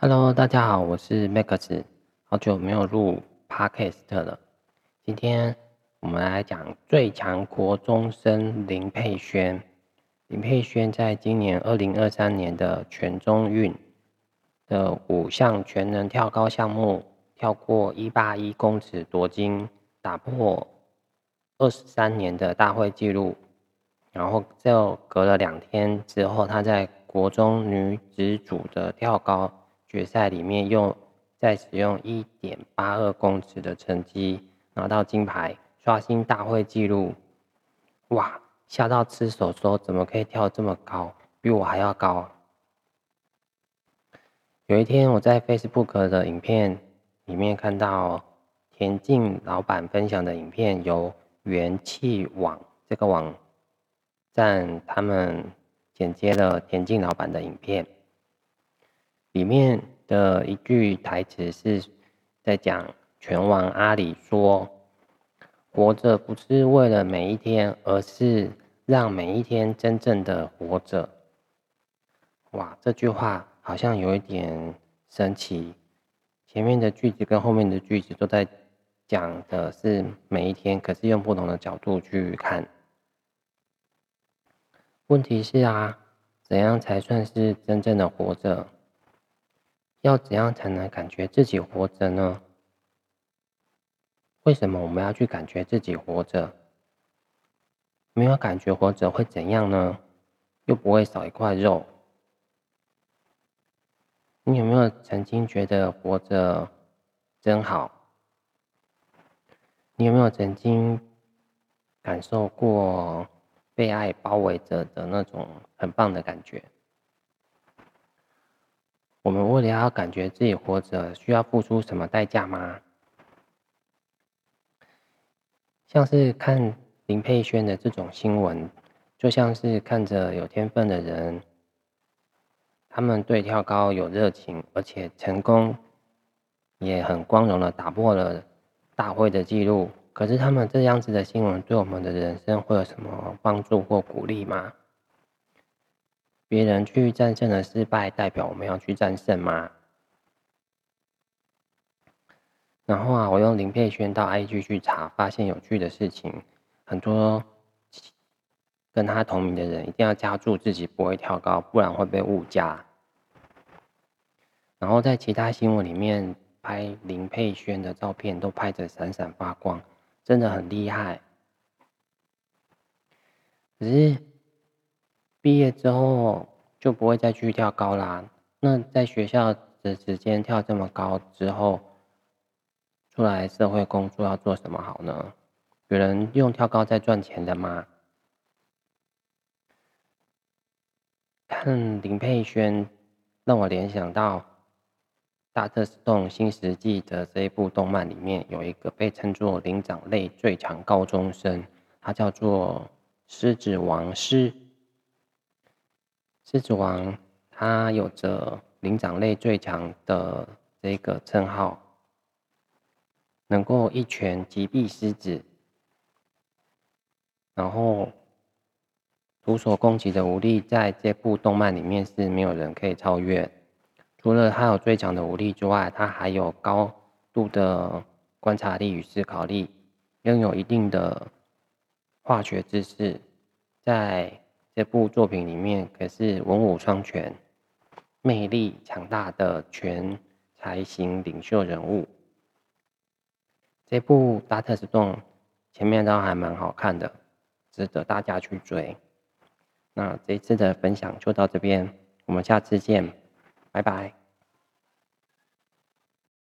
Hello，大家好，我是 Max，好久没有录 Podcast 了。今天我们来讲最强国中生林佩轩。林佩轩在今年二零二三年的全中运的五项全能跳高项目，跳过一八一公尺夺金，打破二十三年的大会纪录。然后就隔了两天之后，他在国中女子组的跳高。决赛里面用再使用一点八二公尺的成绩拿到金牌，刷新大会纪录。哇！吓到吃手说怎么可以跳这么高，比我还要高。有一天我在 Facebook 的影片里面看到田径老板分享的影片，由元气网这个网站他们剪接了田径老板的影片。里面的一句台词是在讲拳王阿里说：“活着不是为了每一天，而是让每一天真正的活着。”哇，这句话好像有一点神奇。前面的句子跟后面的句子都在讲的是每一天，可是用不同的角度去看。问题是啊，怎样才算是真正的活着？要怎样才能感觉自己活着呢？为什么我们要去感觉自己活着？没有感觉活着会怎样呢？又不会少一块肉。你有没有曾经觉得活着真好？你有没有曾经感受过被爱包围着的那种很棒的感觉？我们为了要感觉自己活着，需要付出什么代价吗？像是看林佩轩的这种新闻，就像是看着有天分的人，他们对跳高有热情，而且成功，也很光荣的打破了大会的记录。可是他们这样子的新闻，对我们的人生会有什么帮助或鼓励吗？别人去战胜了失败，代表我们要去战胜吗？然后啊，我用林佩轩到 IG 去查，发现有趣的事情，很多跟他同名的人一定要加注自己不会跳高，不然会被误加。然后在其他新闻里面拍林佩轩的照片，都拍着闪闪发光，真的很厉害。可是。毕业之后就不会再去跳高啦。那在学校的时间跳这么高之后，出来社会工作要做什么好呢？有人用跳高在赚钱的吗？看林佩轩，让我联想到《大特斯动新世纪》的这一部动漫里面有一个被称作灵长类最强高中生，他叫做狮子王狮。狮子王，他有着灵长类最强的这个称号，能够一拳击毙狮子，然后徒手攻击的武力，在这部动漫里面是没有人可以超越。除了他有最强的武力之外，他还有高度的观察力与思考力，拥有一定的化学知识，在。这部作品里面可是文武双全、魅力强大的全才型领袖人物。这部《大特斯顿》前面都还蛮好看的，值得大家去追。那这次的分享就到这边，我们下次见，拜拜。